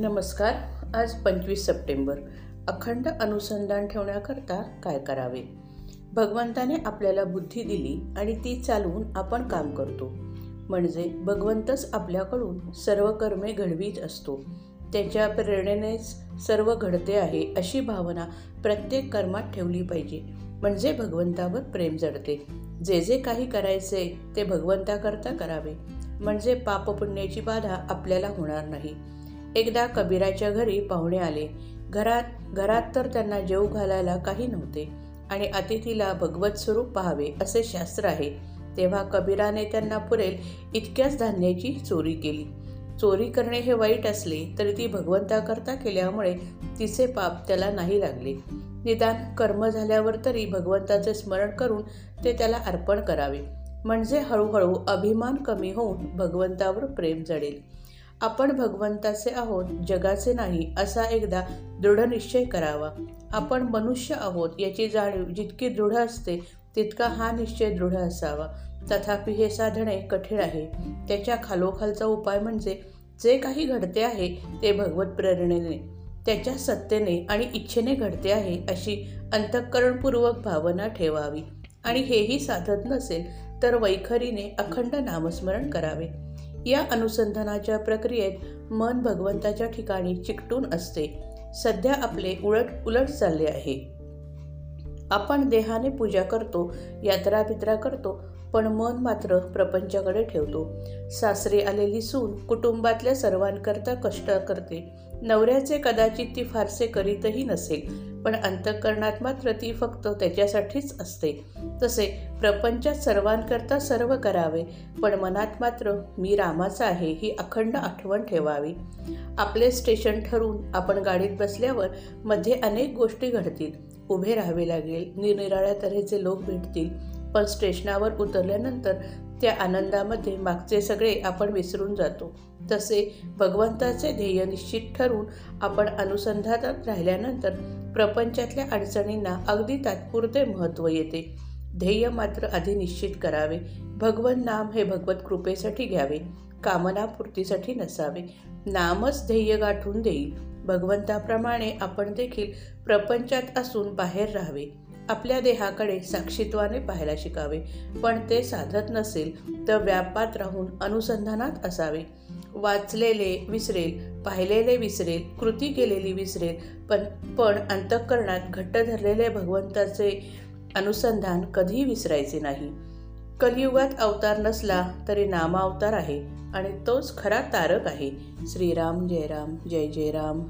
नमस्कार आज पंचवीस सप्टेंबर. अखंड अनुसंधान ठेवण्याकरता काय करावे? भगवंताने आपल्याला बुद्धी दिली आणि ती चालवून आपण काम करतो. म्हणजे भगवंतच आपल्याकडून सर्व कर्मे घडवीत असतो. त्याच्या प्रेरणेनेच सर्व घडते आहे अशी भावना प्रत्येक कर्मात ठेवली पाहिजे. म्हणजे भगवंतावर प्रेम जडते. जे जे काही करायचे ते भगवंताकरता करावे. म्हणजे पापपुण्याची बाधा आपल्याला होणार नाही. एकदा कबीराच्या घरी पाहुणे आले. घरात घरात तर त्यांना जेव घालायला काही नव्हते. आणि अतिथीला भगवत स्वरूप पाहावे असे शास्त्र आहे. तेव्हा कबीराने त्यांना पुरेल इतक्याच धान्याची चोरी केली. चोरी करणे हे वाईट असले तरी ती भगवंताकरता केल्यामुळे तिचे पाप त्याला नाही लागले. निदान कर्म झाल्यावर तरी भगवंताचे स्मरण करून ते त्याला अर्पण करावे. म्हणजे हळूहळू अभिमान कमी होऊन भगवंतावर प्रेम जडेल. आपण भगवंताचे आहोत जगाचे नाही असा एकदा दृढ निश्चय करावा. आपण मनुष्य आहोत याची जाणीव जितकी दृढ असते तितका हा निश्चय दृढ असावा. तथापि हे साधणे कठीण आहे. त्याच्या खालोखालचा उपाय म्हणजे जे काही घडते आहे ते भगवत प्रेरणेने त्याच्या सत्तेने आणि इच्छेने घडते आहे अशी अंतःकरणपूर्वक भावना ठेवावी. आणि हेही साधत नसेल तर वैखरीने अखंड नामस्मरण करावे. या अनुसंधानाच्या प्रक्रियेत मन भगवंताच्या ठिकाणी चिकटून असते. सध्या आपले उलट उलट चालले आहे. आपण देहाने पूजा करतो यात्रा बित्रा करतो पण मन मात्र प्रपंचाकडे ठेवतो. सासरे आलेली सून कुटुंबातल्या सर्वांकरता कष्ट करते. नवऱ्याचे कदाचित ती फारसे करीतही नसेल पण अंतःकरणात मात्र ती फक्त त्याच्यासाठीच असते. तसे प्रपंचात सर्वांकरता सर्व करावे पण मनात मात्र मी रामाचा आहे ही अखंड आठवण ठेवावी. आपले स्टेशन ठरवून आपण गाडीत बसल्यावर मध्ये अनेक गोष्टी घडतील. उभे राहावे लागेल निरनिराळ्या तऱ्हेचे लोक भेटतील पण स्टेशनावर उतरल्यानंतर त्या आनंदामध्ये मागचे सगळे आपण विसरून जातो. तसे भगवंताचे ध्येय निश्चित ठरवून आपण अनुसंधानात राहिल्यानंतर प्रपंचातल्या अडचणींना अगदी तात्पुरते महत्त्व येते. ध्येय मात्र आधी निश्चित करावे. भगवन नाम हे भगवत कृपेसाठी घ्यावे. कामनापूर्तीसाठी नसावे. नामच ध्येय गाठून देईल. भगवंताप्रमाणे आपण देखील प्रपंचात असून बाहेर राहावे. आपल्या देहाकडे साक्षीत्वाने पाहायला शिकावे. पण ते साधत नसेल तर व्यापात राहून अनुसंधानात असावे. वाचलेले विसरेल पाहिलेले विसरेल कृती केलेली विसरेल पण पण अंतःकरणात घट्ट धरलेले भगवंताचे अनुसंधान कधीही विसरायचे नाही. कलियुगात अवतार नसला तरी नामावतार आहे आणि तोच खरा तारक आहे. श्रीराम जय राम जय जय राम.